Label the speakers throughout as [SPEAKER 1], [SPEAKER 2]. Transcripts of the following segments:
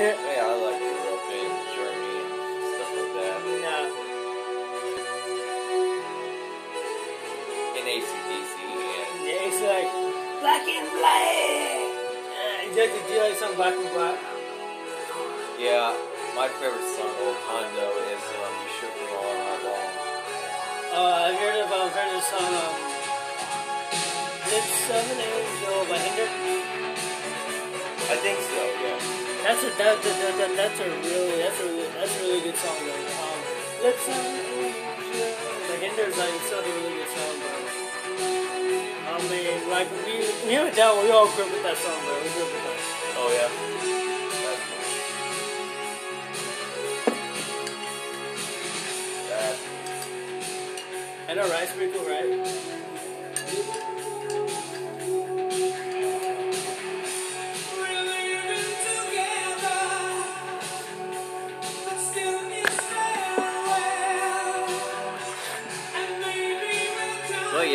[SPEAKER 1] Yeah, I like Europe and Germany and stuff like that.
[SPEAKER 2] yeah.
[SPEAKER 1] And ACDC and
[SPEAKER 2] Yeah, it's like Back in Black. Uh, do, you, like some Back in Black?
[SPEAKER 1] yeah, my favorite song of all time though is um, "You Shook Me All Night Long."
[SPEAKER 2] Uh, I've heard of, um, heard of the song, um, Lips of an Angel by Hinder.
[SPEAKER 1] I think so.
[SPEAKER 2] That's a, that, that, that, that, that's a really, that's a that's a really good song, though. Um, of an Angel by Hinder's like, it's not a really good song, bro. I mean, like, we, we have a doubt, we all grew up with that song, bro. We grew up with that.
[SPEAKER 1] Oh yeah. That's nice. That
[SPEAKER 2] I know, right? It's pretty cool, right?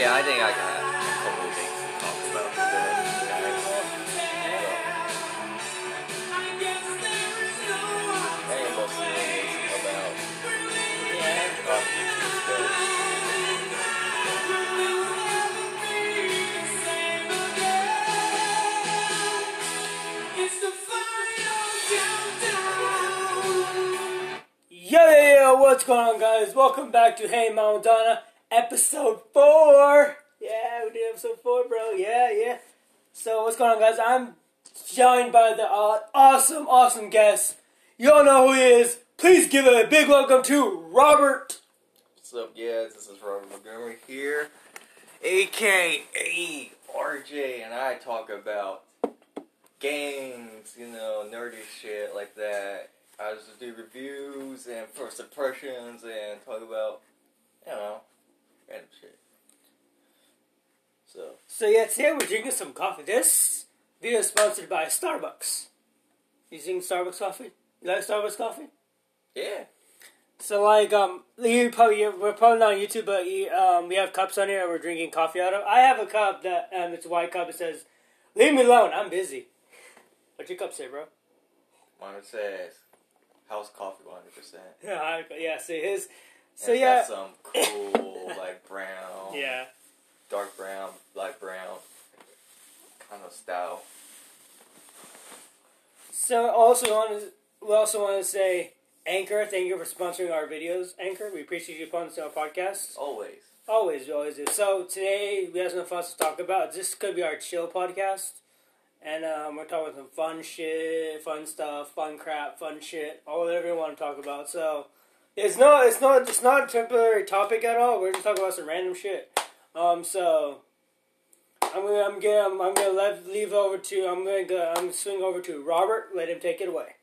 [SPEAKER 1] Yeah, I think I got a couple of things to talk about today. guys. I
[SPEAKER 2] yo, yo, what's going on, guys? Welcome back to Hey Mama Donna, episode 4. Yeah, we did episode 4, bro. Yeah, yeah. So, what's going on, guys? I'm joined by the awesome, awesome guest. You all know who he is. Please give a big welcome to Robert.
[SPEAKER 1] What's up, guys? This is Robert Montgomery here, aka RJ, and I talk about games, you know, nerdy shit like that. I just do reviews and first impressions and talk about, you know, random shit. So,
[SPEAKER 2] So, yeah, today we're drinking some coffee. This video is sponsored by Starbucks. You drink Starbucks coffee? You like Starbucks coffee?
[SPEAKER 1] yeah.
[SPEAKER 2] So like um you probably we're probably not on YouTube, but you, um we have cups on here and we're drinking coffee out of. I have a cup that um it's a white cup. It says, "Leave me alone. I'm busy." What's your cup say, bro?
[SPEAKER 1] Mine says house coffee 100%.
[SPEAKER 2] Yeah, I, yeah. See his. So
[SPEAKER 1] And
[SPEAKER 2] yeah,
[SPEAKER 1] got some cool, like brown,
[SPEAKER 2] yeah.
[SPEAKER 1] dark brown, light brown kind of style.
[SPEAKER 2] So also want to we also want to say Anchor. Thank you for sponsoring our videos, Anchor. We appreciate you sponsoring our podcast.
[SPEAKER 1] Always.
[SPEAKER 2] Always, we always do. So today we have some fun to talk about. This could be our chill podcast, and um, we're talking some fun shit, fun stuff, fun crap, fun shit, all whatever you want to talk about. So it's not, it's not, it's not a temporary topic at all. We're just talking about some random shit. Um, so I'm gonna, I'm gonna, I'm, I'm gonna leave, leave over to, I'm gonna, go, I'm gonna swing over to Robert. Let him take it away.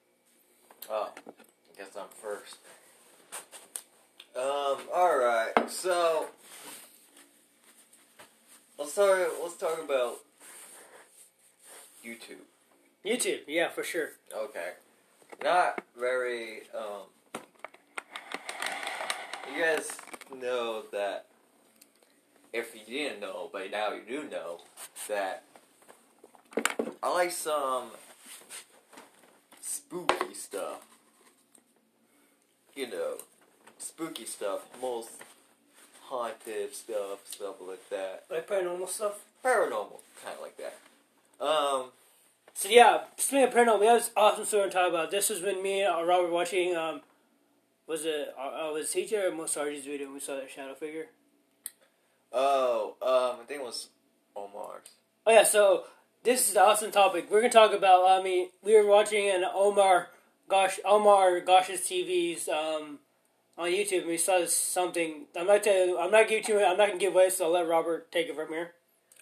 [SPEAKER 1] Oh, I guess I'm first. Um. All right. So let's talk. Let's talk about YouTube.
[SPEAKER 2] YouTube, yeah, for sure.
[SPEAKER 1] Okay. Not very. Um. You guys know that. If you didn't know, but now you do know that I like some spooky stuff. You know, spooky stuff, most haunted stuff, stuff like that.
[SPEAKER 2] Like paranormal stuff.
[SPEAKER 1] Paranormal, kind of like that. Um,
[SPEAKER 2] So yeah, speaking of paranormal, we have this awesome story to talk about. This was when me and Robert were watching. Um, was it uh, uh, was TJ or Moe Sargi's video? and We saw that shadow figure.
[SPEAKER 1] oh, um, I think it was Omar's.
[SPEAKER 2] Oh yeah, so this is the awesome topic. We're gonna talk about. I mean, we were watching an Omar Gosh Omar Gosh's TV's um, on YouTube, and we saw something. I'm not telling. I'm not giving you. I'm not gonna give away, so I'll let Robert take it from here.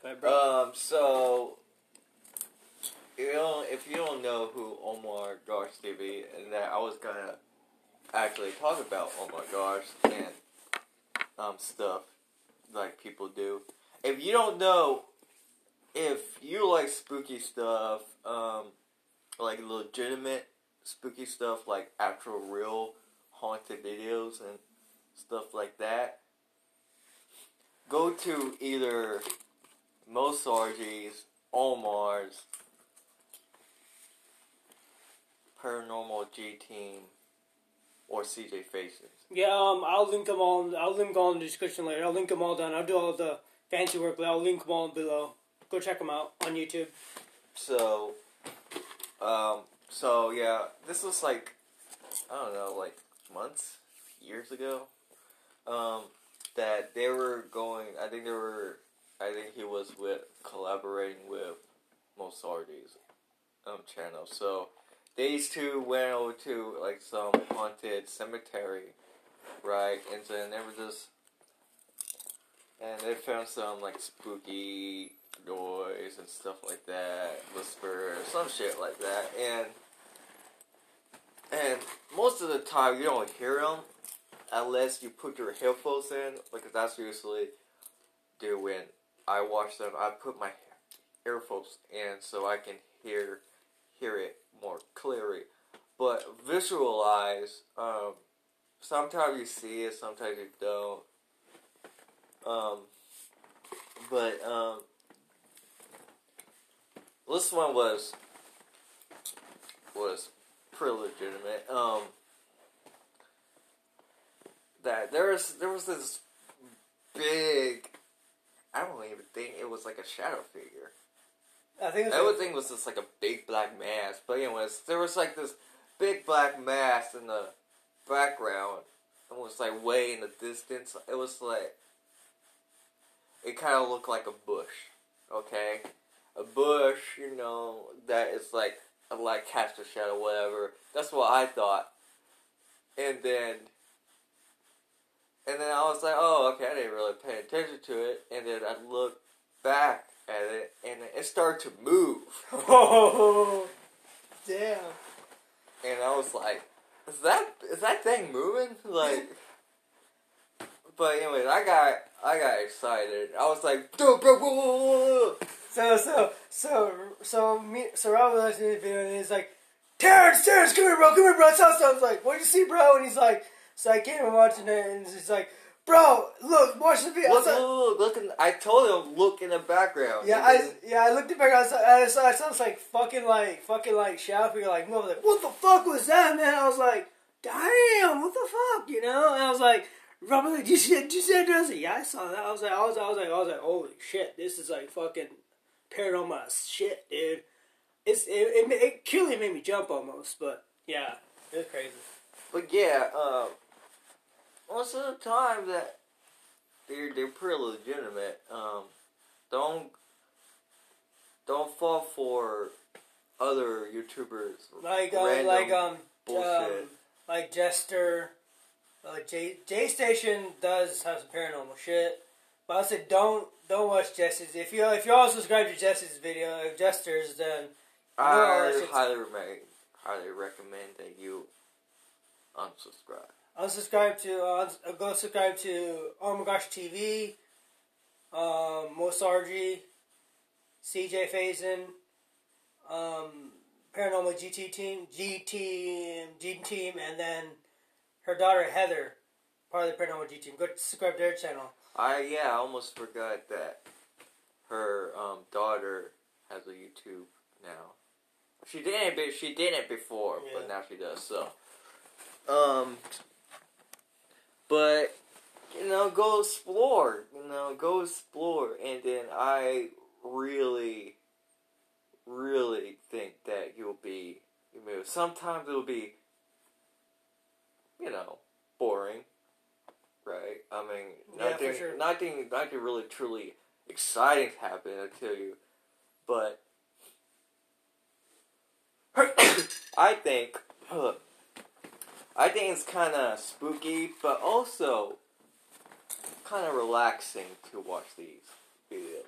[SPEAKER 2] Ahead, bro.
[SPEAKER 1] Um, so you don't, if you don't know who Omar Gosh TV, and that I was gonna actually talk about oh my Gosh and um stuff like people do. If you don't know, if you like spooky stuff, um, like legitimate spooky stuff, like actual real haunted videos and stuff like that, go to either Moe Sargi's, Omar's, Paranormal G Team, or CJ Faison.
[SPEAKER 2] Yeah, um, I'll link them all. I'll link all in the description later. I'll link them all down. I'll do all the fancy work, but I'll link them all below. Go check them out on YouTube.
[SPEAKER 1] So, um, so yeah, this was like, I don't know, like months, years ago, um, that they were going. I think they were. I think he was with collaborating with Moe Sargi's um channel. So these two went over to like some haunted cemetery, right? And then they were just, and they found some like spooky noise and stuff like that, whisper, some shit like that, and and most of the time you don't hear them unless you put your headphones in, because that's usually do when I watch them. I put my earphones in so I can hear hear it more clearly. But visualize, um, sometimes you see it, sometimes you don't. Um, but um, this one was was pretty legitimate. Um, that there was there was this big. I don't even think it was like a shadow figure.
[SPEAKER 2] I think it's
[SPEAKER 1] Everything was just like a big black mass. But anyways, there was like this big black mass in the background. It was like way in the distance. It was like it kind of looked like a bush. Okay, a bush. You know that is like a like cast a shadow, whatever. That's what I thought. And then. And then I was like, oh, okay, I didn't really pay attention to it. And then I looked back at it, and it started to move.
[SPEAKER 2] Oh, damn.
[SPEAKER 1] And I was like, "Is that is that thing moving?" Like, but anyways, I got I got excited. I was like, "Dude, bro, whoa, whoa, whoa, whoa."
[SPEAKER 2] So so so so me so Rob was to the video and he's like, Terrence, Terrence, come here, bro, come here, bro. Something. I was like, what did you see, bro? And he's like, so I came and watching it, and he's like, bro, look, watch the video. I
[SPEAKER 1] Look,
[SPEAKER 2] saw-
[SPEAKER 1] look, look, look! in- I told him look in the background.
[SPEAKER 2] Yeah, I yeah I looked at back. I saw I saw, I saw this like fucking like fucking like figure like move. I was like, what the fuck was that, man? I was like, damn, what the fuck, you know? And I was like, Robert, like, did you see it? Did you see it? I was like, yeah, I saw that. I was like, I was, I was like, I was like, holy shit, this is like fucking paranormal shit, dude. It's it it, ma- it clearly made me jump almost, but yeah, it was crazy.
[SPEAKER 1] But yeah, uh, most of the time that they're they're pretty legitimate. Um, don't don't fall for other YouTubers
[SPEAKER 2] Like um, like um, um like Jester, uh, J J Station does have some paranormal shit. But I said don't don't watch Jester's. If you if you all subscribe to Jester's video, uh, Jester's, then
[SPEAKER 1] I highly recommend highly recommend that you unsubscribe.
[SPEAKER 2] Unsubscribe to uh, go subscribe to Oh My Gosh TV, um, CJ Faison, um, Paranormal GT Team, GT Team, G Team, and then her daughter Heather, part of the Paranormal G Team. Go subscribe to their channel.
[SPEAKER 1] I yeah, I almost forgot that her um, daughter has a YouTube now. She didn't, be, she didn't before,
[SPEAKER 2] Yeah.
[SPEAKER 1] but now she does. So, um, but you know, go explore. You know, go explore, and then I really, really think that you'll be. You know, sometimes it'll be, you know, boring right? I mean,
[SPEAKER 2] Yeah,
[SPEAKER 1] nothing,
[SPEAKER 2] sure.
[SPEAKER 1] nothing, nothing really truly exciting happened. I tell you, but I think, I think it's kind of spooky, but also kind of relaxing to watch these videos.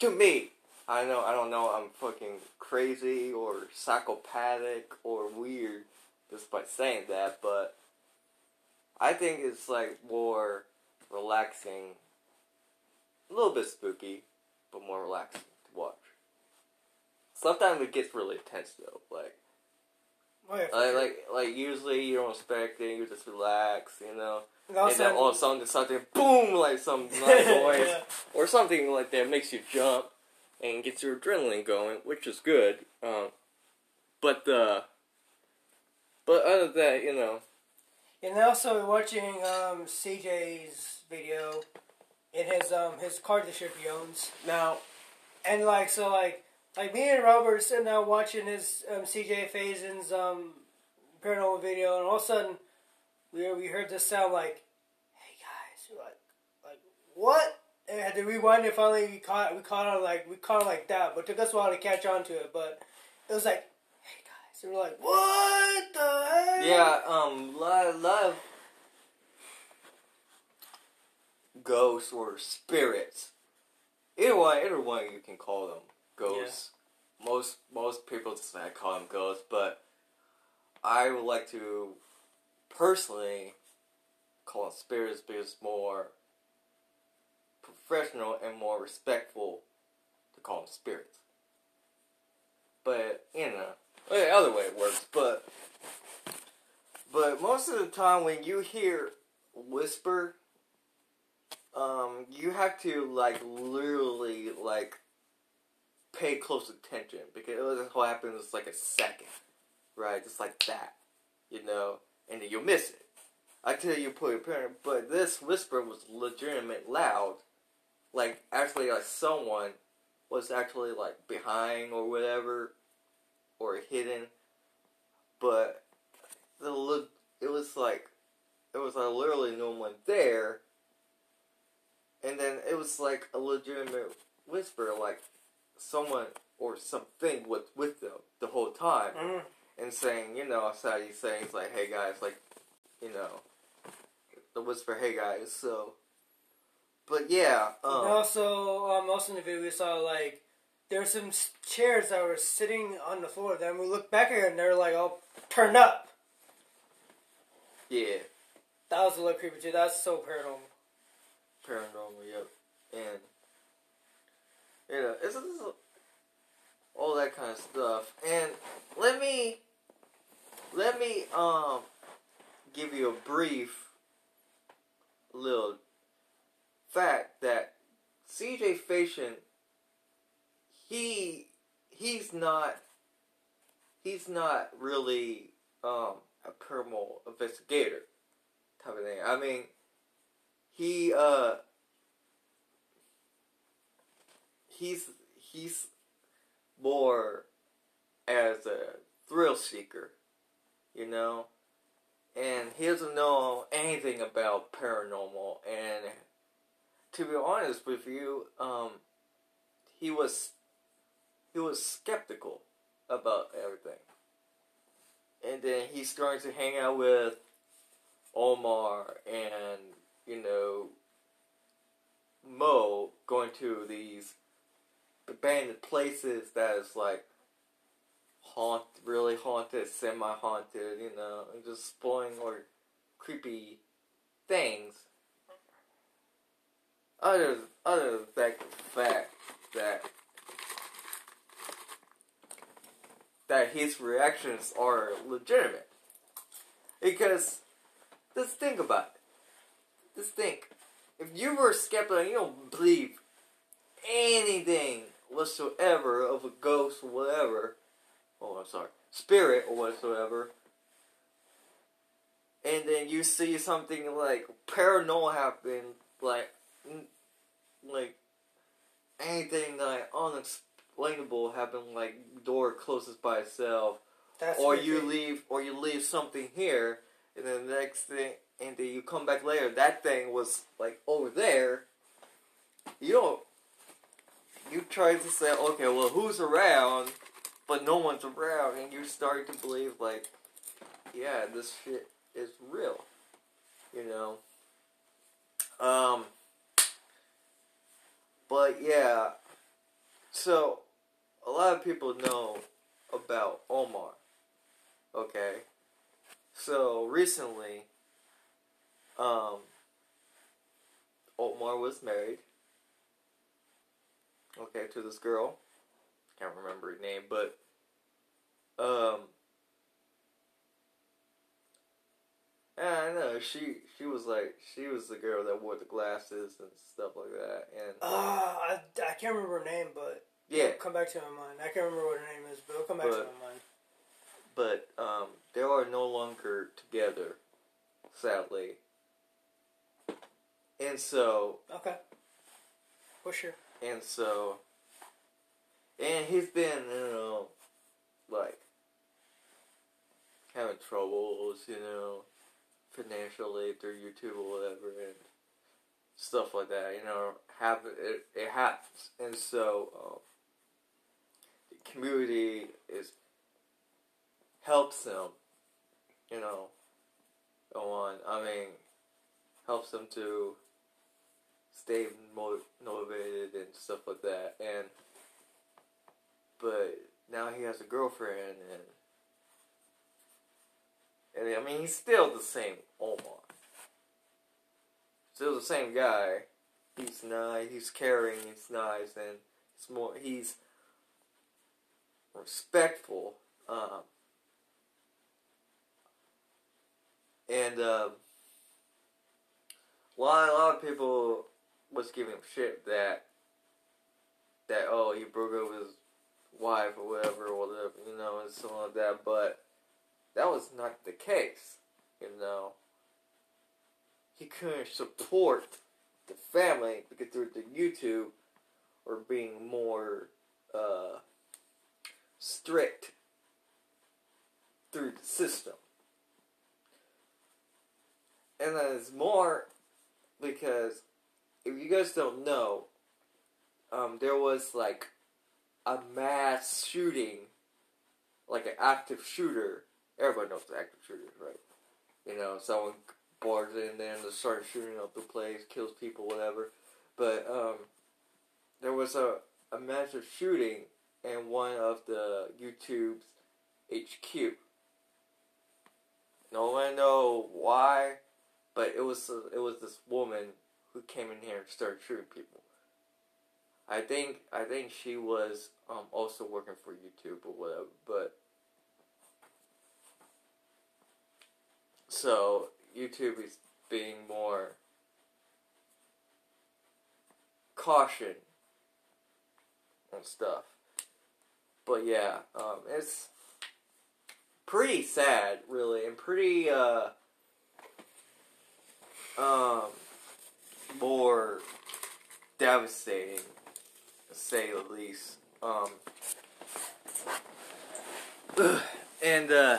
[SPEAKER 1] To me, I know, I don't know, I'm fucking crazy or psychopathic or weird just by saying that, but I think it's like more relaxing, a little bit spooky, but more relaxing to watch. Sometimes it gets really intense though, like
[SPEAKER 2] Oh, yeah,
[SPEAKER 1] Like,
[SPEAKER 2] sure.
[SPEAKER 1] like, like usually you don't expect it. You just relax, you know.
[SPEAKER 2] And all of a
[SPEAKER 1] and then all of a sudden, something boom, like some nice noise
[SPEAKER 2] Yeah.
[SPEAKER 1] or something like that makes you jump and gets your adrenaline going, which is good. Um, but uh, but other than that, you know,
[SPEAKER 2] And also watching um, CJ's video in his um his car dealership he owns.
[SPEAKER 1] now
[SPEAKER 2] And like so like like me and Robert are sitting there watching his um, CJ Faison's um paranormal video and all of a sudden we we heard this sound like hey guys we're like like what? And had to rewind it finally we caught we caught on like we caught it like that but it took us a while to catch on to it but it was like hey guys and we're like what the heck?
[SPEAKER 1] Yeah, um, lot of ghosts or spirits. Either one, either one you can call them ghosts. Most most people just like call them ghosts, but I would like to personally call them spirits because more professional and more respectful to call them spirits. But you know, the other way it works. But but most of the time when you hear whisper, um, you have to like literally like pay close attention because it just like a second, right? Just like that, you know, and then you'll miss it. I tell you, put your parent, but this whisper was legitimate loud, like actually like someone was actually like behind or whatever, or hidden, but the le- it was like it was like literally no one there, and then it was like a legitimate whisper, like someone or something was with them the whole time,
[SPEAKER 2] Mhm.
[SPEAKER 1] and saying, you know, he's saying, it's like, hey guys, like, you know, the whisper, hey guys, so, but yeah,
[SPEAKER 2] And
[SPEAKER 1] um,
[SPEAKER 2] also, um, also in the video we saw like there were some chairs that were sitting on the floor. Then we looked back at it and they're like all turned up.
[SPEAKER 1] yeah,
[SPEAKER 2] That was a little creepy too. That's so paranormal.
[SPEAKER 1] paranormal, yep, and you know, it's, it's all that kind of stuff. And let me let me um give you a brief little fact that CJ Faison he he's not he's not really um a paranormal investigator type of thing. I mean he uh he's he's more as a thrill seeker, you know, and he doesn't know anything about paranormal. And to be honest with you, um, he was he was skeptical about everything, and then he started to hang out with Omar and you know Mo going to these abandoned places that is like haunt, really haunted, semi-haunted, you know, and just spoiling or creepy things. Other, other than that fact that that his reactions are legitimate, because just think about it. Just think, if you were skeptical you don't believe anything whatsoever of a ghost or whatever, oh, I'm sorry, spirit or whatsoever, and then you see something like paranormal happen, like, like anything like unexplainable happen, like door closes by itself,
[SPEAKER 2] That's
[SPEAKER 1] or you leave, or you leave something here, and then the next thing, and then you come back later, that thing was like over there. You don't. You try to say, okay, well, who's around, but no one's around, and you start to believe like, yeah, this shit is real. You know. Um. But yeah, so a lot of people know about Omar. Okay. So recently, um, Omar was married. Okay, to this girl. I can't remember her name, but um, Yeah, I know. She she was like she was the girl that wore the glasses and stuff like that. And
[SPEAKER 2] Uh, I, I can't remember her name, but
[SPEAKER 1] yeah,
[SPEAKER 2] it'll come back to my mind. I can't remember what her name is, but it'll come back to my mind.
[SPEAKER 1] but um, they are no longer together, sadly. And so
[SPEAKER 2] Okay. For sure.
[SPEAKER 1] And so, and he's been you know, like having troubles, you know, financially through YouTube or whatever, and stuff like that. You know, have it it happens, and so um, the community is helps them you know, go on. I mean, helps them to stay mo- motivated and stuff like that. And but now he has a girlfriend, and and I mean he's still the same Omar, still the same guy. He's nice. He's caring. He's nice, and it's more. He's respectful. Um, and um, a lot, a lot of people was giving him shit that that oh he broke up his wife or whatever or whatever you know and something like that, but that was not the case. You know, he couldn't support the family because through the YouTube or being more uh, strict through the system. And then it's more because if you guys don't know, um, there was like a mass shooting, like an active shooter. Everybody knows the active shooter, right? You know, someone barges in there and they start shooting up the place, kills people, whatever. But um, there was a, a massive shooting in one of the YouTube's HQ. No one know why, but it was it was this woman who came in here and started shooting people. I think I think she was um, also working for YouTube or whatever, but so YouTube is being more caution and stuff. But yeah, um, it's pretty sad, really, and pretty uh, um, more devastating, to say the least. Um, and uh,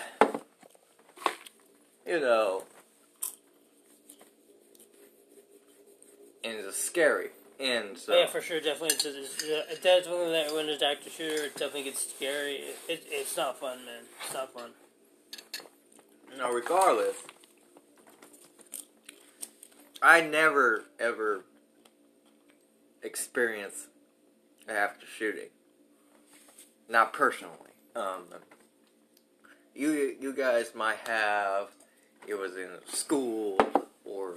[SPEAKER 1] you know, and it's scary. And so,
[SPEAKER 2] yeah, for sure, definitely. It's, it's, it's definitely that when there's active shooter, it definitely gets scary. It, it, it's not fun, man. It's not fun.
[SPEAKER 1] Now, regardless, I never ever experienced after shooting. Not personally. Um, you you guys might have. It was in a school or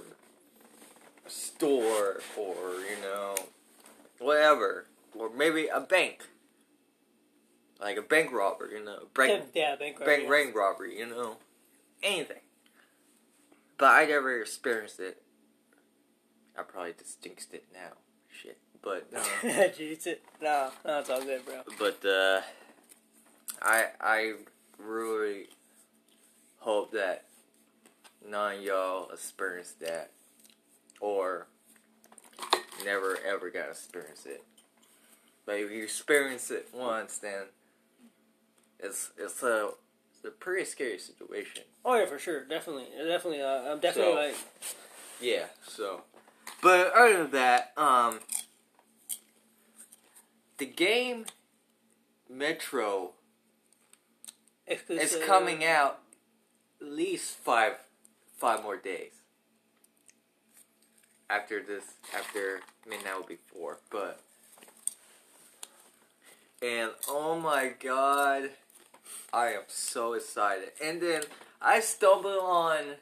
[SPEAKER 1] a store or you know whatever or maybe a bank. Like a bank robber, you know, bank
[SPEAKER 2] yeah, bank robbery.
[SPEAKER 1] bank ring robbery, you know, anything. But I never experienced it. I probably just jinxed it now. Shit. But uh,
[SPEAKER 2] Jeez, it. No, no, it's all good, bro.
[SPEAKER 1] but uh, I I really hope that none of y'all experienced that or never ever got to experience it. But if you experience it once, then it's it's a it's a pretty scary situation.
[SPEAKER 2] Oh yeah, for sure, definitely, definitely. Uh, I'm definitely
[SPEAKER 1] So-
[SPEAKER 2] like,
[SPEAKER 1] Yeah, so. But other than that, um, the game Metro
[SPEAKER 2] Exodus.
[SPEAKER 1] is coming out at least five five more days after this. After I mean, that would be four, but and oh my god, I am so excited. And then I stumbled on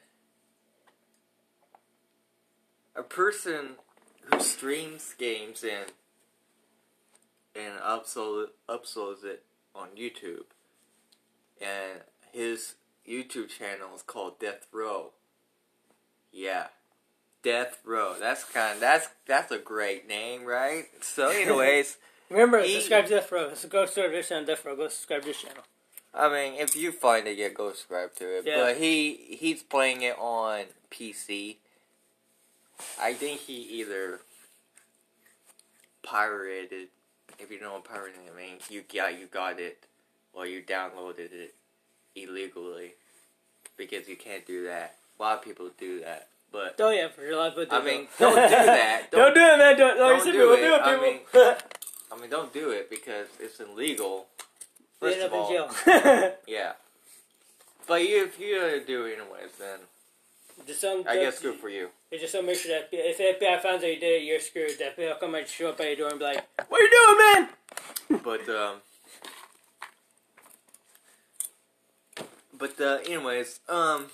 [SPEAKER 1] a person who streams games and and upload, uploads it on YouTube. And his YouTube channel is called Death Row. Yeah. Death Row. That's kind. That's that's a great name, right? So, anyways,
[SPEAKER 2] Remember,
[SPEAKER 1] He-
[SPEAKER 2] subscribe to Death Row. So go to our channel, Death Row. Go subscribe to this channel.
[SPEAKER 1] I mean, if you find it, yeah, go subscribe to it.
[SPEAKER 2] Yeah.
[SPEAKER 1] But he he's playing it on PC. I think he either pirated. If you know what pirating means, you got you got it, or you downloaded it illegally, because you can't do that. A lot of people do that, but
[SPEAKER 2] Oh yeah, for your life. But
[SPEAKER 1] I mean, don't do that.
[SPEAKER 2] Don't, do it, man. Don't,
[SPEAKER 1] don't
[SPEAKER 2] don't
[SPEAKER 1] do it.
[SPEAKER 2] Do it,
[SPEAKER 1] I
[SPEAKER 2] people.
[SPEAKER 1] I mean, don't do it because it's illegal. First of
[SPEAKER 2] up
[SPEAKER 1] all,
[SPEAKER 2] in jail.
[SPEAKER 1] yeah. But you, if you do it anyways, then
[SPEAKER 2] just don't.
[SPEAKER 1] I guess good for you.
[SPEAKER 2] They just don't make sure that if the FBI finds out you did it, you're screwed. The FBI will come and show up at your door and be like, "What are you doing, man?"
[SPEAKER 1] But um, but uh, anyways, um,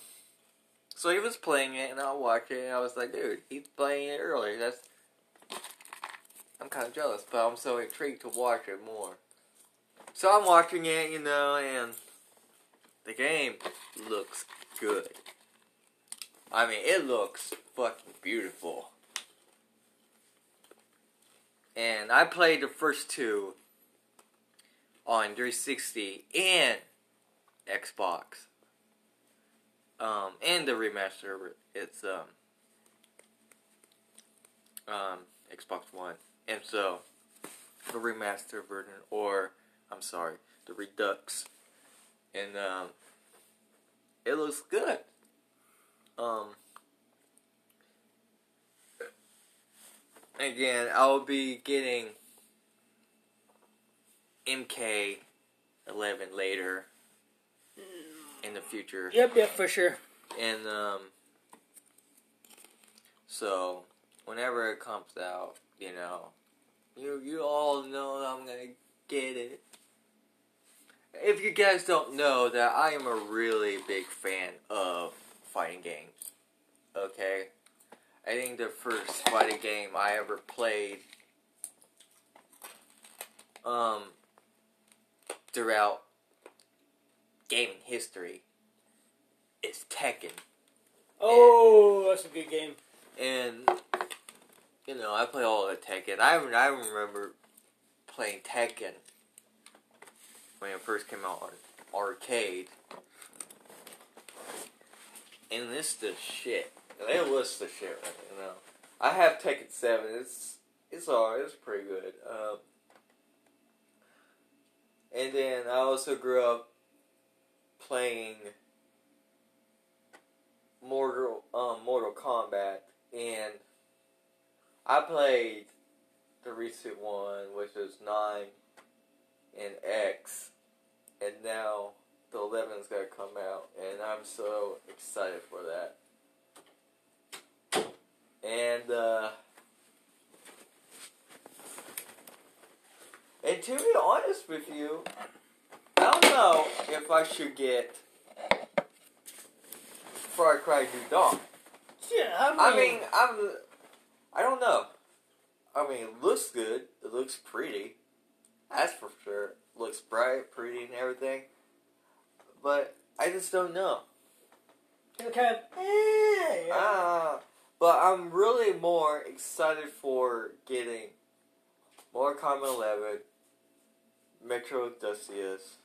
[SPEAKER 1] so he was playing it, and I watched it, and I was like, dude, he's playing it early. That's I'm kind of jealous, but I'm so intrigued to watch it more. So I'm watching it, you know, and the game looks good. I mean, it looks fucking beautiful. And I played the first two on 360 and Xbox. Um, and the remaster, it's um, um, Xbox One. And so, the remaster version, or, I'm sorry, the Redux. And, um, it looks good. Um, again, I'll be getting MK11 later in the future.
[SPEAKER 2] Yep, yep, for sure.
[SPEAKER 1] And um so whenever it comes out, you know, you you all know I'm gonna get it. If you guys don't know that I am a really big fan of fighting game. Okay? I think the first fighting game I ever played um throughout gaming history is Tekken.
[SPEAKER 2] Oh, that's a good game.
[SPEAKER 1] And you know, I play all the Tekken. I I remember playing Tekken when it first came out on arcade. And this the shit. It was the shit, right, you know. I have Tekken Seven. It's it's alright. It's pretty good. Um, and then I also grew up playing Mortal um, Mortal Kombat, and I played the recent one, which is nine and X, and now the 11's gonna come out, and I'm so excited for that. And uh, and to be honest with you, I don't know if I should get Far Cry New Dawn.
[SPEAKER 2] Yeah, I mean,
[SPEAKER 1] I mean, I'm. I don't know. I mean, it looks good. It looks pretty. That's for sure. looks bright, pretty, and everything. But I just don't know.
[SPEAKER 2] Okay. eh, yeah.
[SPEAKER 1] Ah, but I'm really more excited for getting Mortal Kombat Eleven, Metro Exodus,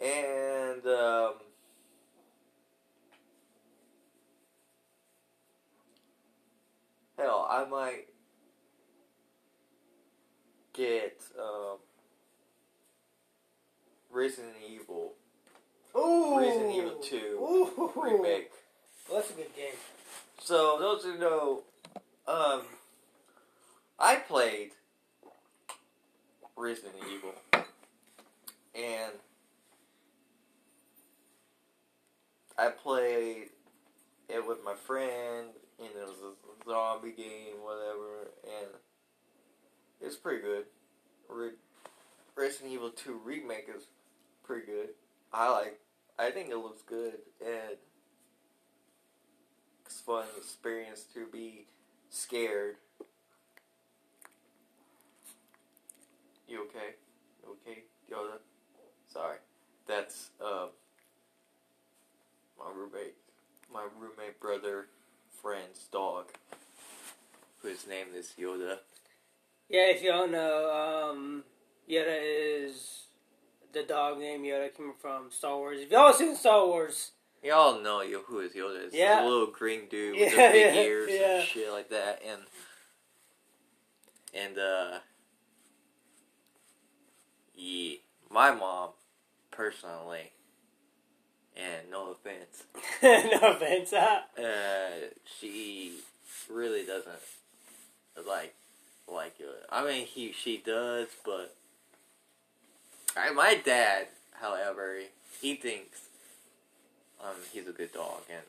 [SPEAKER 1] and um, hell, I might get um, Resident Evil
[SPEAKER 2] Ooh.
[SPEAKER 1] Resident Evil 2
[SPEAKER 2] Ooh.
[SPEAKER 1] remake.
[SPEAKER 2] Well, that's a good game.
[SPEAKER 1] So those who know, um, I played Resident Evil, and I played it with my friend, and it was a zombie game, whatever, and it's pretty good. Re- Resident Evil Two remake is pretty good. I like. I think it looks good, and it's fun experience to be scared. You okay? You okay, Yoda? Sorry, that's uh my roommate my roommate brother friend's dog, whose name is Yoda.
[SPEAKER 2] Yeah, if don't know, um, Yoda is the dog named Yoda came from Star Wars. If y'all seen Star Wars,
[SPEAKER 1] Y'all know yo who is Yoda is.
[SPEAKER 2] Yeah.
[SPEAKER 1] The little green dude with
[SPEAKER 2] Yeah,
[SPEAKER 1] the big
[SPEAKER 2] yeah,
[SPEAKER 1] ears
[SPEAKER 2] yeah.
[SPEAKER 1] and shit like that and and uh yeah. My mom, personally, and no offense,
[SPEAKER 2] no offense, huh?
[SPEAKER 1] uh she really doesn't like like it. I mean he she does, but I, my dad, however, he thinks um he's a good dog and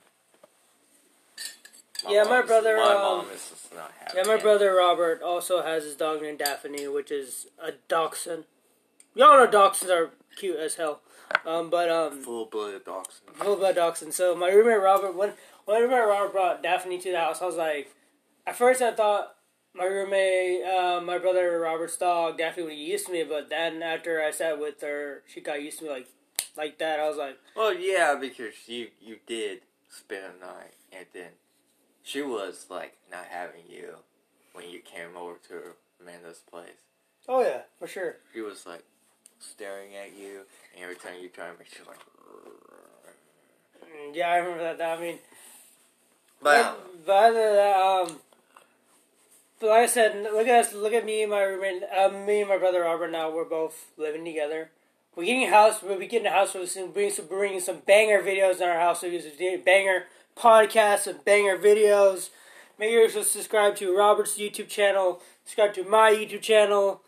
[SPEAKER 2] Yeah, my brother,
[SPEAKER 1] My
[SPEAKER 2] um,
[SPEAKER 1] mom is just not happy.
[SPEAKER 2] Yeah, my brother Robert also has his dog named Daphne, which is a dachshund. Y'all know dachshunds are cute as hell. Um, but um,
[SPEAKER 1] Full blooded dachshund.
[SPEAKER 2] full blood dachshund. So my roommate Robert, when when my roommate Robert brought Daphne to the house, I was like, at first I thought my roommate, uh, my brother Robert's dog get used to me, but then after I sat with her, she got used to me like like that. I was like,
[SPEAKER 1] Well, yeah, because you you did spend a night, and then she was like not having you when you came over to Amanda's place.
[SPEAKER 2] oh yeah, for sure.
[SPEAKER 1] She was like staring at you, and every time you try to make, she was like.
[SPEAKER 2] Mm, Yeah, I remember that. I mean,
[SPEAKER 1] But
[SPEAKER 2] But other than that, um, but like I said, look at us. Look at me and my roommate. Um, me and my brother Robert. Now we're both living together. We're getting a house. We'll be getting a house really soon. Bringing some, bringing some banger videos in our house. So use banger podcasts and banger videos. Make sure to subscribe to Robert's YouTube channel. Subscribe to my YouTube channel.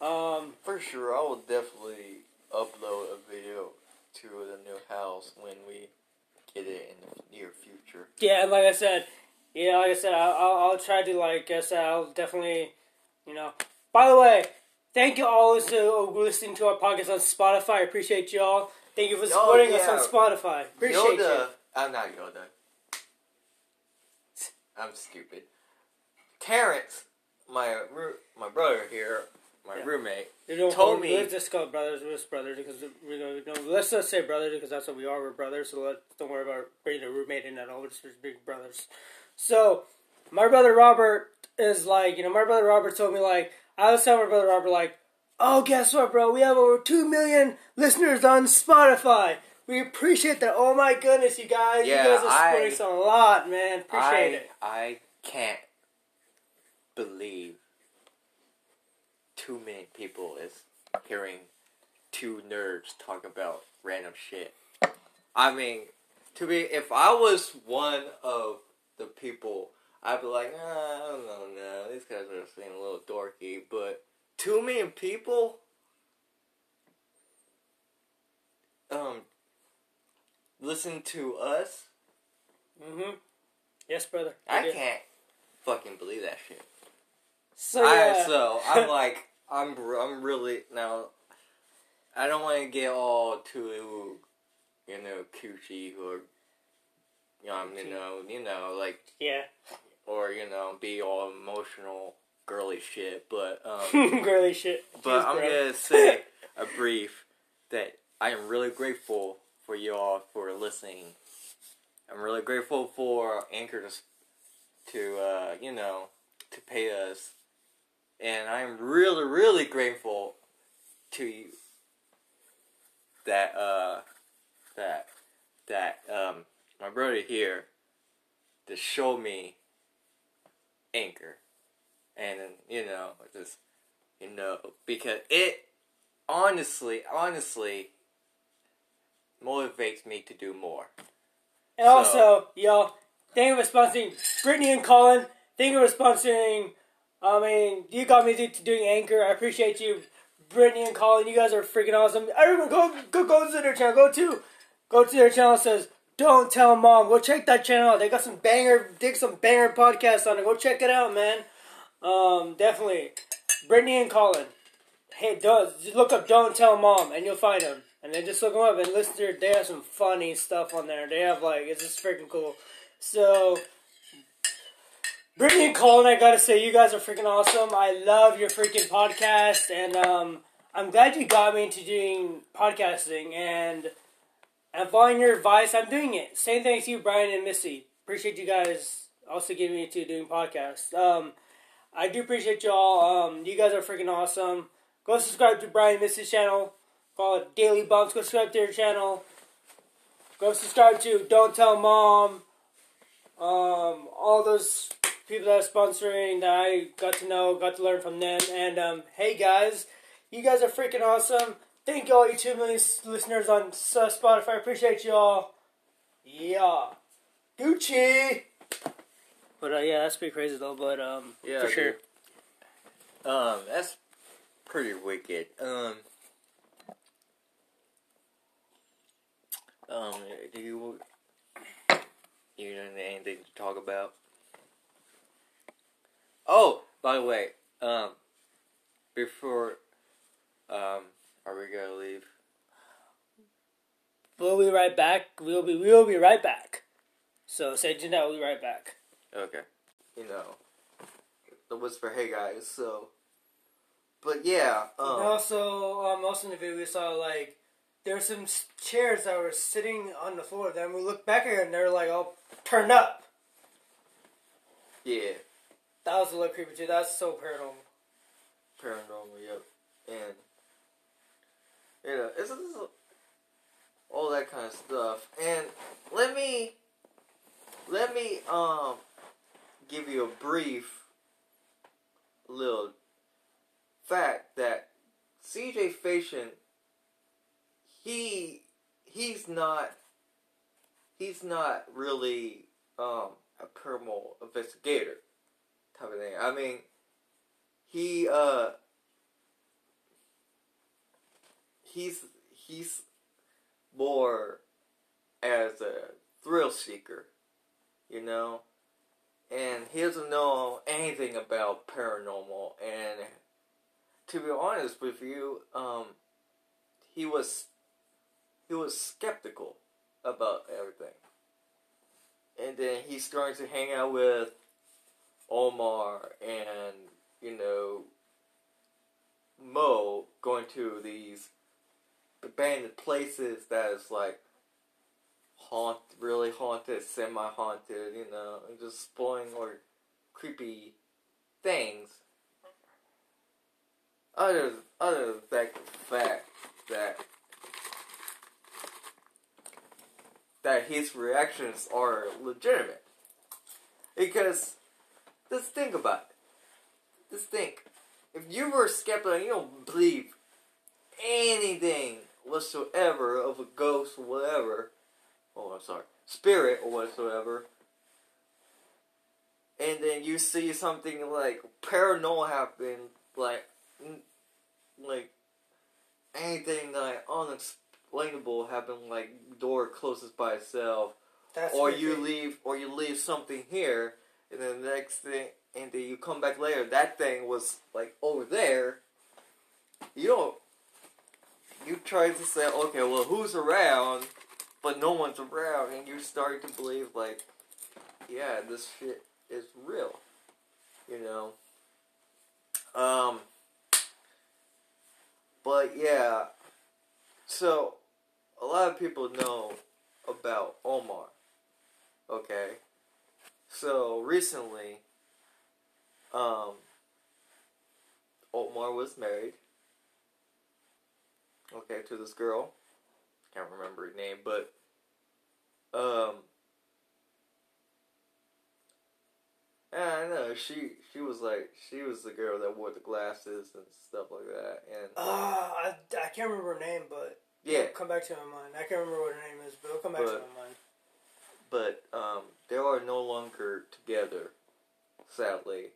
[SPEAKER 2] Um,
[SPEAKER 1] for sure, I will definitely upload a video to the new house when we get it in the near future.
[SPEAKER 2] Yeah, and like I said, yeah, like I said, I'll, I'll, try to like I said, I'll definitely, you know. By the way, thank you all to listening to our podcast on Spotify. I appreciate y'all. Thank you for supporting us
[SPEAKER 1] yeah.
[SPEAKER 2] on Spotify. Appreciate
[SPEAKER 1] Yoda,
[SPEAKER 2] you.
[SPEAKER 1] I'm not Yoda. I'm stupid. Terrence, my my brother here, my
[SPEAKER 2] Yeah.
[SPEAKER 1] roommate,
[SPEAKER 2] You know,
[SPEAKER 1] told me-
[SPEAKER 2] Let's just go brothers. We're just brothers because we know, we let's just say brothers because that's what we are. We're brothers. So let don't worry about bringing a roommate in at all. We're just big brothers. So my brother Robert is like, you know, my brother Robert told me like, I was telling my brother Robert like, oh, guess what, bro? We have over two million listeners on Spotify. We appreciate that. Oh my goodness, you guys!
[SPEAKER 1] Yeah,
[SPEAKER 2] you guys are supporting us a lot, man. Appreciate
[SPEAKER 1] I
[SPEAKER 2] it.
[SPEAKER 1] I can't believe too many people is hearing two nerds talk about random shit. I mean, to be if I was one of the people, I'd be like, nah, I don't know, no, these guys are being a little dorky. But two million people, um, listen to us.
[SPEAKER 2] Mm-hmm. Yes, brother.
[SPEAKER 1] I
[SPEAKER 2] did.
[SPEAKER 1] can't fucking believe that shit.
[SPEAKER 2] So yeah.
[SPEAKER 1] I, so I'm like, I'm I'm really now. I don't want to get all too, you know, cutesy or, you know, you know, you know, like,
[SPEAKER 2] yeah.
[SPEAKER 1] or you know, be all emotional, girly shit. But um,
[SPEAKER 2] Girly shit.
[SPEAKER 1] but
[SPEAKER 2] Jeez,
[SPEAKER 1] I'm
[SPEAKER 2] bro.
[SPEAKER 1] gonna say a brief that I am really grateful for y'all for listening. I'm really grateful for Anchor to, to uh, you know, to pay us, and I'm really, really grateful to you that uh, that that um, my brother here to show me Anchor, and uh, you know, just you know, because it honestly, honestly motivates me to do more.
[SPEAKER 2] And also, y'all, thank you for sponsoring Brittany and Colin. Thank you for sponsoring. I mean, you got me to doing Anchor. I appreciate you, Brittany and Colin. You guys are freaking awesome. Everyone, go go go to their channel. Go to go to their channel. Says don't tell mom. Go check that channel out. They got some banger, dig some banger podcasts on it. Go check it out, man. Um, definitely, Brittany and Colin. Hey, don't look up "Don't Tell Mom" and you'll find them. And then just look them up and listen to. Their, they have some funny stuff on there. They have like it's just freaking cool. So, Brittany and Colin, I gotta say, you guys are freaking awesome. I love your freaking podcast, and um, I'm glad you got me into doing podcasting. And and following your advice, I'm doing it. Same thanks to you, Brian and Missy. Appreciate you guys also giving me to doing podcasts. Um, I do appreciate y'all. Um, you guys are freaking awesome. Go subscribe to Brian and Missy's channel. Follow Daily Bumps. Go subscribe to their channel. Go subscribe to Don't Tell Mom. Um, all those people that are sponsoring that I got to know, got to learn from them. And um, hey guys, you guys are freaking awesome. Thank you all you two million listeners on Spotify. I appreciate y'all. Yeah. Gucci. But uh, yeah, that's pretty crazy though. But um,
[SPEAKER 1] Yeah,
[SPEAKER 2] for
[SPEAKER 1] dude.
[SPEAKER 2] sure.
[SPEAKER 1] Um, that's pretty wicked. Um, um, do you you know anything to talk about? Oh, by the way, um, before, um, are we gonna leave?
[SPEAKER 2] We'll be right back. We'll be we'll be right back. So stay tuned. We'll be right back.
[SPEAKER 1] Okay. You know, the whisper, hey guys. So, but yeah, um,
[SPEAKER 2] And also, um, also in the video we saw like there were some chairs that were sitting on the floor. Then we looked back at it and they're like all turned up.
[SPEAKER 1] yeah.
[SPEAKER 2] That was a little creepy too. That's so paranormal.
[SPEAKER 1] paranormal, yep, and you know, it's, it's all that kind of stuff. And let me let me um give you a brief little fact that CJ Faison he he's not he's not really um a paranormal investigator type of thing. I mean he uh he's he's more as a thrill seeker, you know, and he doesn't know anything about paranormal. And to be honest with you, um, he was he was skeptical about everything, and then he's starting to hang out with Omar and you know Moe going to these abandoned places that is like haunt, really haunted, semi haunted, you know, and just spoiling or creepy things. Other other than that fact that that his reactions are legitimate. Because just think about it. Just think. If you were skeptical you don't believe anything whatsoever of a ghost or whatever, oh, I'm sorry, spirit or whatsoever, and then you see something like paranormal happen, like, like anything like unexplainable happen, like door closes by itself,
[SPEAKER 2] That's
[SPEAKER 1] or you
[SPEAKER 2] creepy.
[SPEAKER 1] leave or you leave something here and then the next thing and then you come back later that thing was like over there. You don't you try to say okay well who's around but no one's around and you start to believe like yeah this shit is real you know um but yeah so a lot of people know about Omar Okay. So recently, um, Omar was married. Okay, to this girl. Can't remember her name, but um, I know she she was like she was the girl that wore the glasses and stuff like that, and
[SPEAKER 2] Uh, I, I can't remember her name, but
[SPEAKER 1] yeah,
[SPEAKER 2] come back to my mind. I can't remember what her name is, but it'll come back to my mind.
[SPEAKER 1] but um, they are no longer together, sadly.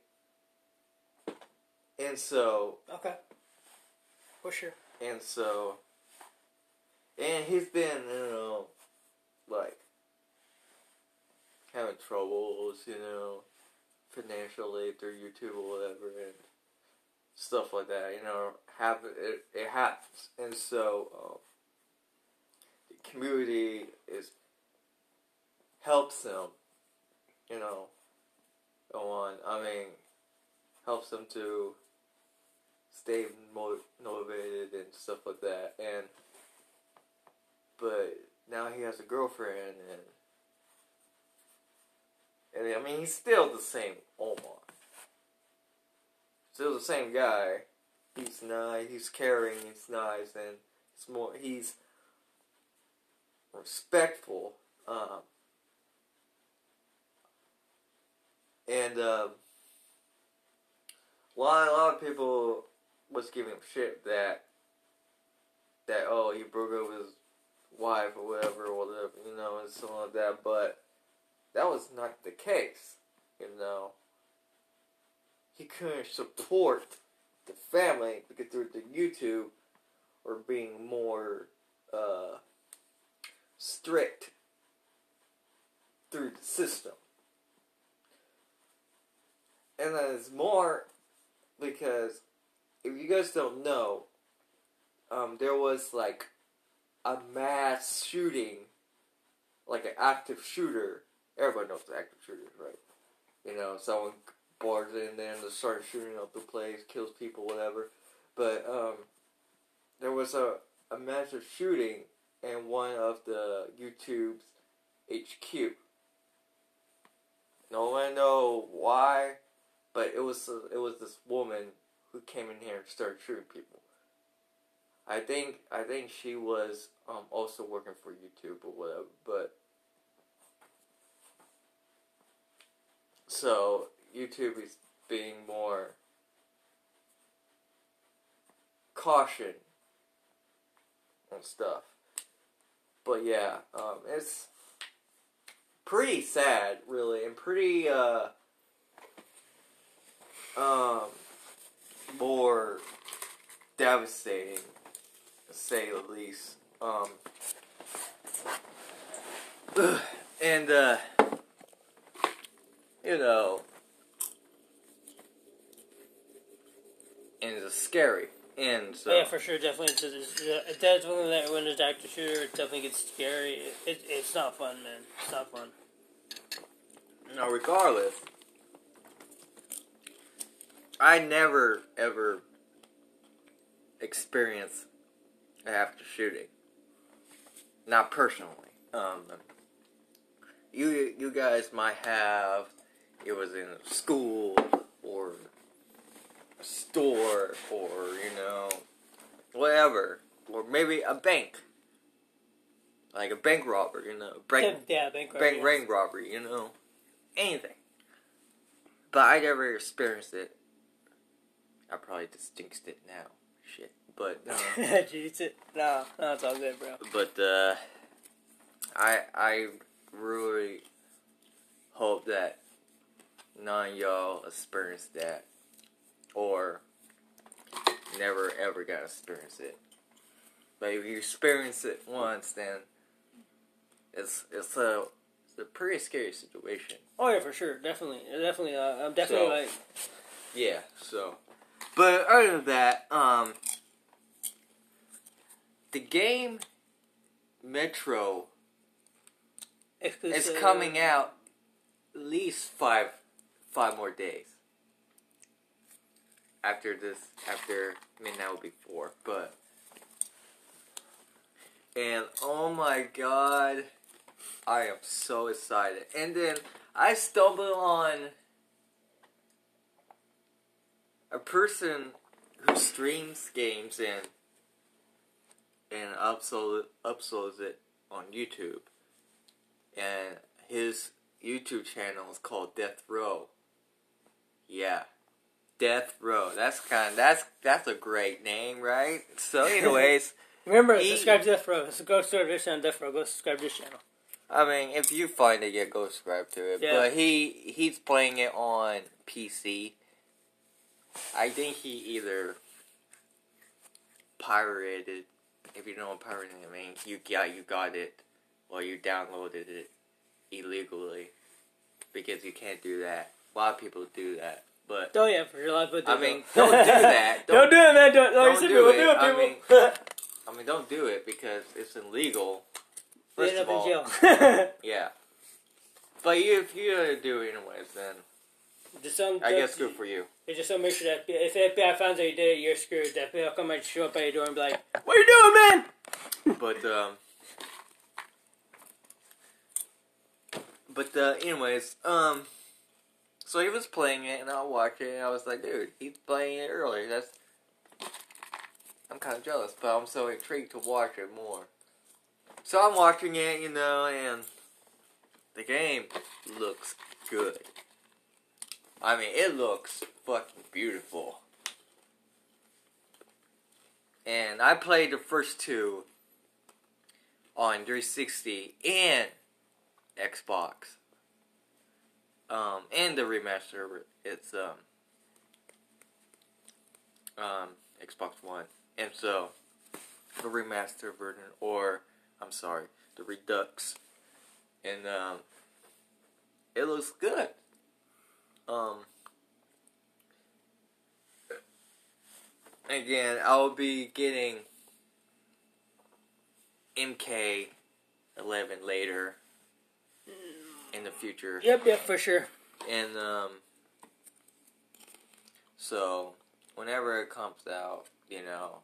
[SPEAKER 1] And so
[SPEAKER 2] Okay. For sure.
[SPEAKER 1] And so, and he's been, you know, like, having troubles, you know, financially through YouTube or whatever, and stuff like that, you know, happen, it, it happens. And so, um, the community is, helps him, you know, go on, I mean, helps him to stay mo- motivated and stuff like that. And but now he has a girlfriend, and and I mean he's still the same Omar, still the same guy. He's nice, he's caring, he's nice, and it's more he's respectful. Um, and um, a lot, a lot of people was giving shit that that oh he broke up his wife or whatever or whatever you know and something like that, but that was not the case. You know, he couldn't support the family because through the YouTube or being more uh, strict through the system. And then it's more because if you guys don't know, um, there was like a mass shooting, like an active shooter. Everybody knows the active shooter, right? You know, someone barges in there and they start shooting up the place, kills people, whatever. But um, there was a, a massive shooting in one of the YouTube's HQ. No one know why, but it was it was this woman who came in here and started shooting people. I think I think she was um, also working for YouTube or whatever, but so YouTube is being more caution on stuff. But yeah, um, it's pretty sad, really, and pretty uh, um, more devastating, to say the least. Um, and uh, you know, and it's scary. And so,
[SPEAKER 2] yeah, for sure, definitely. It's, it's, it's definitely that when it's active shooter, it definitely gets scary. It, it, it's not fun, man. It's not fun.
[SPEAKER 1] Now, regardless, I never ever experienced after shooting. Not personally. Um, you you guys might have. It was in a school or a store or you know whatever or maybe a bank. Like a bank robber, you know, bank,
[SPEAKER 2] yeah, bank robbery.
[SPEAKER 1] bank robbery, you know, anything. But I never experienced it. I probably just jinxed it now. Shit. But uh,
[SPEAKER 2] it. No, no, it's all good, bro.
[SPEAKER 1] but uh, I I really hope that none of y'all experienced that or never ever got to experience it. But if you experience it once, then it's it's a it's a pretty scary situation.
[SPEAKER 2] Oh yeah, for sure, definitely, definitely. Uh, I'm definitely
[SPEAKER 1] So-
[SPEAKER 2] like,
[SPEAKER 1] Yeah. So, but other than that, um, the game Metro
[SPEAKER 2] Exodus.
[SPEAKER 1] is coming out at least five five more days after this after midnight will be four but and oh my god i am so excited and then i stumbled on a person who streams games and and upload, uploads it on youtube and his YouTube channel is called Death Row. Yeah, Death Row. That's kind. that's that's a great name, right? So, anyways,
[SPEAKER 2] Remember,
[SPEAKER 1] He-
[SPEAKER 2] subscribe to Death Row. So go to this channel, Death Row. Go subscribe to this channel.
[SPEAKER 1] I mean, if you find it, yeah, go subscribe to it.
[SPEAKER 2] Yeah.
[SPEAKER 1] But he he's playing it on PC. I think he either pirated. If you know what pirating I mean, you got you got it, or you downloaded it illegally, because you can't do that. A lot of people do that, but
[SPEAKER 2] Oh yeah, for. A lot of people
[SPEAKER 1] I mean, don't do that.
[SPEAKER 2] Don't, do it, man. Don't,
[SPEAKER 1] don't
[SPEAKER 2] don't
[SPEAKER 1] do it.
[SPEAKER 2] Do it,
[SPEAKER 1] I
[SPEAKER 2] people.
[SPEAKER 1] I mean, don't do it because it's illegal. First
[SPEAKER 2] end
[SPEAKER 1] of
[SPEAKER 2] up
[SPEAKER 1] all,
[SPEAKER 2] in jail.
[SPEAKER 1] yeah. But you, if you do it anyways, then
[SPEAKER 2] just don't.
[SPEAKER 1] I guess good for you.
[SPEAKER 2] They just don't make sure that if the FBI finds out you did it, you're screwed. The FBI will come and show up at your door and be like, "What are you doing, man?"
[SPEAKER 1] But um, but uh, anyways, um, so he was playing it, and I watched it, and I was like, dude, he's playing it early. That's I'm kind of jealous, but I'm so intrigued to watch it more. So I'm watching it, you know, and the game looks good. I mean, it looks fucking beautiful. And I played the first two on 360 and Xbox. Um, and the remaster, it's um, um, Xbox One. And so, the remaster version, or, I'm sorry, the Redux. And, um, it looks good. Um, again, I'll be getting MK11 later in the future.
[SPEAKER 2] Yep, yep, for sure.
[SPEAKER 1] And um so whenever it comes out, you know,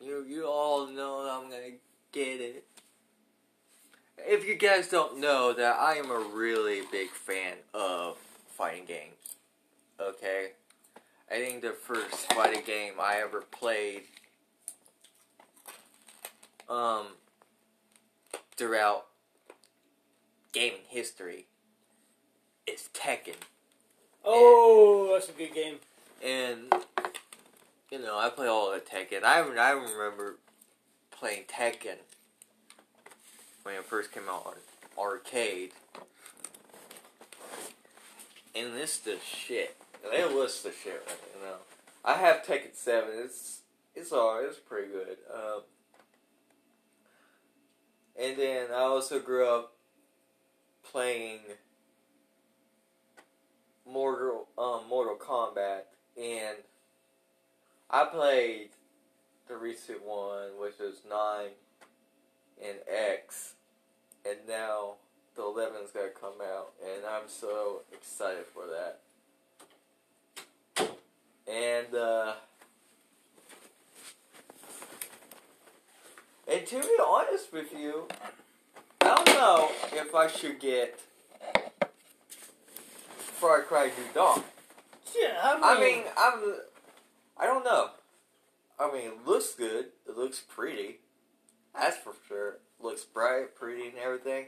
[SPEAKER 1] you you all know I'm gonna get it. If you guys don't know that I am a really big fan of fighting games. Okay? I think the first fighting game I ever played um throughout gaming history is Tekken.
[SPEAKER 2] Oh, that's a good game.
[SPEAKER 1] And you know, I play all the Tekken. I I remember playing Tekken when it first came out on arcade. And this the shit. It was the shit, right, you know. I have Tekken Seven. It's it's alright. It's pretty good. Um, and then I also grew up playing Mortal um, Mortal Kombat, and I played the recent one, which is nine and X, and now the 11's gonna come out, and I'm so excited for that. And uh, and to be honest with you, I don't know if I should get Far Cry New Dawn.
[SPEAKER 2] Yeah, I mean,
[SPEAKER 1] I mean, I'm. I don't know. I mean, it looks good. It looks pretty. That's for sure. Looks bright, pretty, and everything.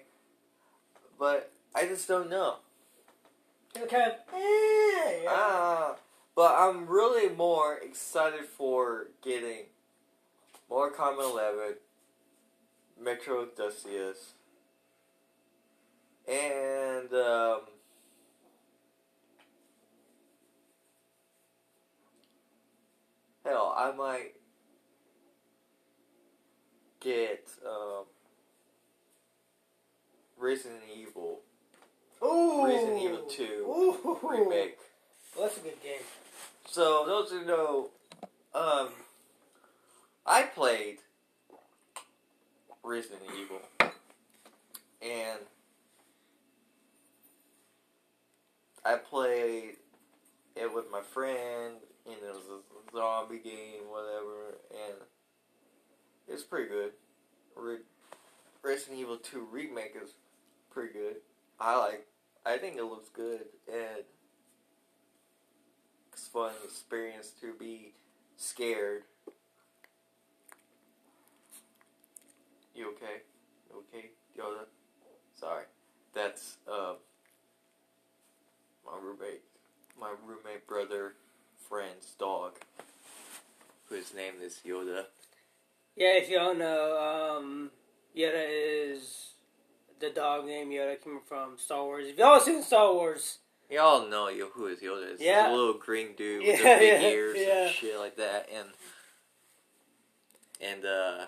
[SPEAKER 1] But I just don't know.
[SPEAKER 2] Okay. eh, yeah.
[SPEAKER 1] Ah, but I'm really more excited for getting Mortal Kombat 11, Metro Exodus, and um, hell, I might get um, Resident Evil
[SPEAKER 2] Ooh.
[SPEAKER 1] Resident Evil 2
[SPEAKER 2] Ooh.
[SPEAKER 1] remake.
[SPEAKER 2] Well, that's a good game.
[SPEAKER 1] So those who know, um, I played Resident Evil, and I played it with my friend, and it was a zombie game, whatever, and it's pretty good. Re- Resident Evil Two remake is pretty good. I like. I think it looks good, and it's fun experience to be scared. You okay? You okay, Yoda? Sorry, that's uh, my roommate, my roommate brother, friend's dog, whose name is Yoda.
[SPEAKER 2] Yeah, if you don't know, um, Yoda is the dog named Yoda came from Star Wars. If y'all seen Star Wars,
[SPEAKER 1] Y'all know who is Yoda is.
[SPEAKER 2] Yeah.
[SPEAKER 1] The little green dude with the big
[SPEAKER 2] yeah,
[SPEAKER 1] ears
[SPEAKER 2] yeah.
[SPEAKER 1] and shit like that. And and uh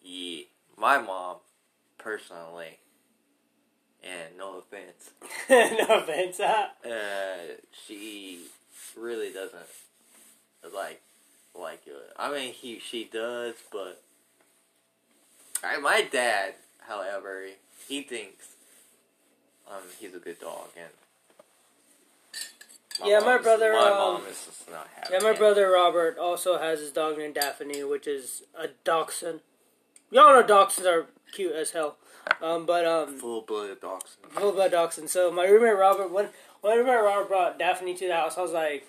[SPEAKER 1] yeah. My mom, personally, and no offense,
[SPEAKER 2] no offense, huh?
[SPEAKER 1] uh she really doesn't like like Yoda. I mean he she does, but I, my dad, however, he thinks um, he's a good dog, and
[SPEAKER 2] Yeah, my brother,
[SPEAKER 1] My
[SPEAKER 2] um,
[SPEAKER 1] mom is just not happy.
[SPEAKER 2] Yeah, my brother Robert also has his dog named Daphne, which is a dachshund. Y'all know dachshunds are cute as hell. Um, but um,
[SPEAKER 1] Full blooded dachshund.
[SPEAKER 2] full blood dachshund. So my roommate Robert, when when my roommate Robert brought Daphne to the house, I was like,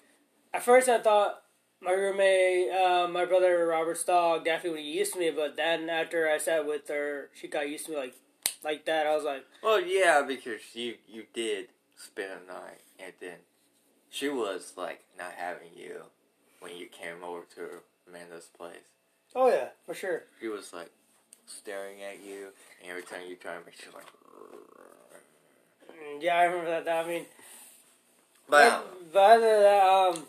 [SPEAKER 2] at first I thought my roommate, uh, my brother Robert's dog, definitely would get used to me, but then after I sat with her, she got used to me like like that. I was like,
[SPEAKER 1] Well, yeah, because you you did spend a night, and then she was like not having you when you came over to Amanda's place.
[SPEAKER 2] oh yeah, for sure.
[SPEAKER 1] She was like staring at you, and every time you try to make sure like.
[SPEAKER 2] Mm, Yeah, I remember that. I mean,
[SPEAKER 1] But
[SPEAKER 2] but other than that, um,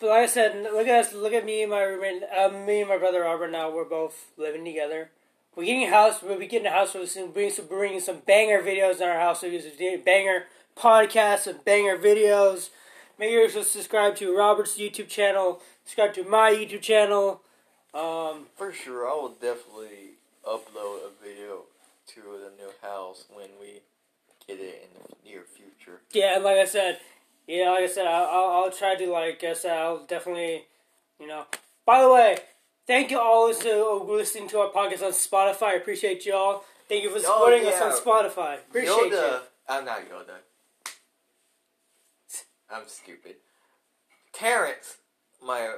[SPEAKER 2] but like I said, look at us. Look at me and my roommate. Um, me and my brother Robert. Now we're both living together. We're getting a house. We'll be getting a house. We're soon bringing some, bringing some banger videos in our house. So use banger podcasts and banger videos. Make sure to subscribe to Robert's YouTube channel. Subscribe to my YouTube channel. Um,
[SPEAKER 1] for sure, I will definitely upload a video to the new house when we get it in the near future.
[SPEAKER 2] Yeah, and like I said, yeah, like I said, I'll, I'll, try to like I said, I'll definitely, you know. By the way, thank you all who listening to our podcast on Spotify. I appreciate y'all. Thank you for supporting us
[SPEAKER 1] yeah.
[SPEAKER 2] on Spotify. Appreciate
[SPEAKER 1] Yoda,
[SPEAKER 2] you.
[SPEAKER 1] I'm not Yoda. I'm stupid. Terrence, my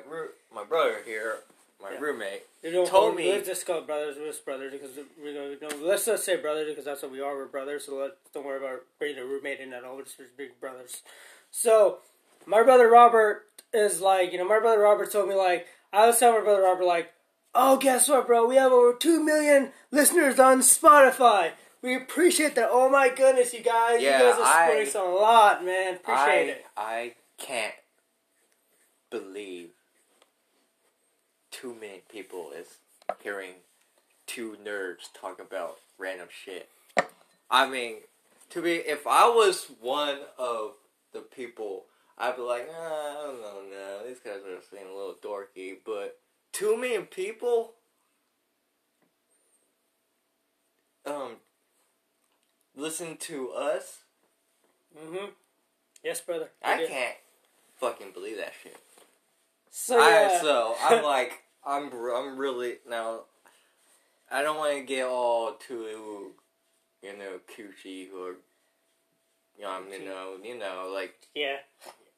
[SPEAKER 1] my brother here, my
[SPEAKER 2] Yeah.
[SPEAKER 1] roommate,
[SPEAKER 2] You know,
[SPEAKER 1] told me-
[SPEAKER 2] Let's just call brothers. We're just brothers because we don't. You know, let's just say brothers because that's what we are. We're brothers. So let don't worry about bringing a roommate in at all. We're just big brothers. So my brother Robert is like, you know, my brother Robert told me like, I was telling my brother Robert like, oh, guess what, bro? We have over two million listeners on Spotify. We appreciate that. Oh my goodness, you guys!
[SPEAKER 1] Yeah,
[SPEAKER 2] you guys are supporting us a lot, man. Appreciate
[SPEAKER 1] I
[SPEAKER 2] it.
[SPEAKER 1] I can't believe too many people is hearing two nerds talk about random shit. I mean, to be if I was one of the people, I'd be like, nah, I don't know, no, these guys are being a little dorky. But two million people, um, listen to us.
[SPEAKER 2] Mm-hmm. Yes, brother.
[SPEAKER 1] I can't fucking believe that shit.
[SPEAKER 2] So yeah.
[SPEAKER 1] so I'm like, I'm, I'm really now. I don't want to get all too, you know, cutesy or, you know, you know, you know, like,
[SPEAKER 2] yeah.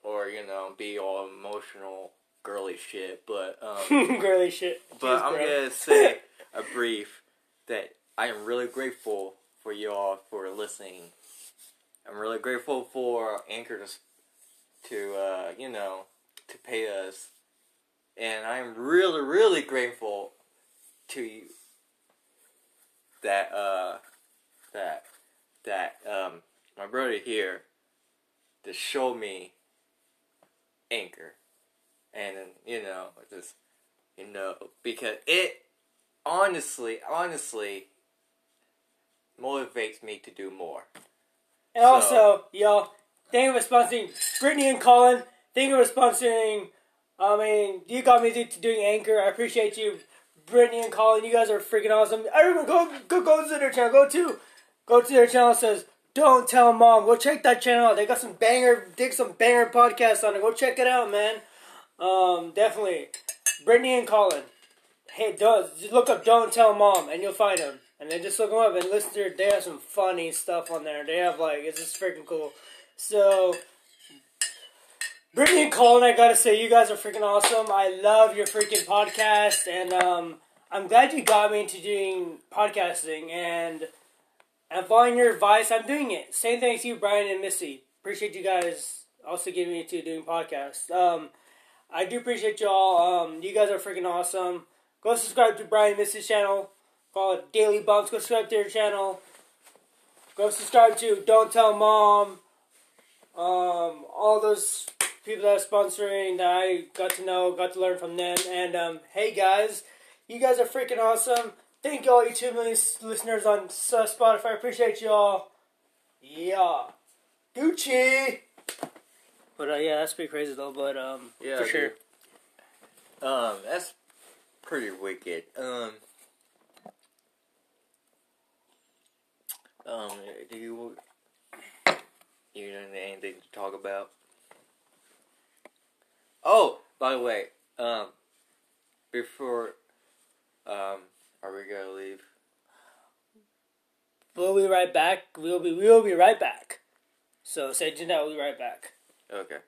[SPEAKER 1] or you know, be all emotional, girly shit. But, um,
[SPEAKER 2] Girly shit.
[SPEAKER 1] but
[SPEAKER 2] Jeez,
[SPEAKER 1] I'm
[SPEAKER 2] bro.
[SPEAKER 1] gonna say a brief that I am really grateful for y'all for listening. I'm really grateful for Anchor to, to uh, you know, to pay us, and I'm really, really grateful to you that uh, that that um, my brother here to show me Anchor, and you know, just you know, because it honestly, honestly motivates me to do more.
[SPEAKER 2] And also, y'all, thank you for sponsoring Brittany and Colin. Thank you for sponsoring. I mean, you got me to to doing Anchor. I appreciate you, Brittany and Colin. You guys are freaking awesome. Everyone, go go go to their channel. Go to go to their channel. It says don't tell mom. Go check that channel out. They got some banger, dig some banger podcasts on it. Go check it out, man. Um, definitely, Brittany and Colin. Hey, don't look up "Don't Tell Mom" and you'll find them. And then just look them up and listen to. Their, they have some funny stuff on there. They have like it's just freaking cool. So, Brittany and Colin, I gotta say, you guys are freaking awesome. I love your freaking podcast, and um, I'm glad you got me into doing podcasting. And and following your advice, I'm doing it. Same thanks to you, Brian and Missy. Appreciate you guys also getting me to doing podcasts. Um, I do appreciate y'all. Um, you guys are freaking awesome. Go subscribe to Brian and Missy's channel. Call it Daily Bumps. Go subscribe to their channel. Go subscribe to Don't Tell Mom. Um, all those people that are sponsoring that I got to know, got to learn from them. And um, hey guys, you guys are freaking awesome. Thank you all you two million listeners on Spotify. I appreciate y'all. Yeah, Gucci. But uh, yeah, that's pretty crazy though. But um,
[SPEAKER 1] Yeah,
[SPEAKER 2] for sure.
[SPEAKER 1] dude. Um, that's pretty wicked. Um, um, do you you know anything to talk about? Oh, by the way, um, before, um, are we gonna leave?
[SPEAKER 2] we'll be right back. We'll be we'll be right back. So stay tuned. We'll be right back.
[SPEAKER 1] Okay.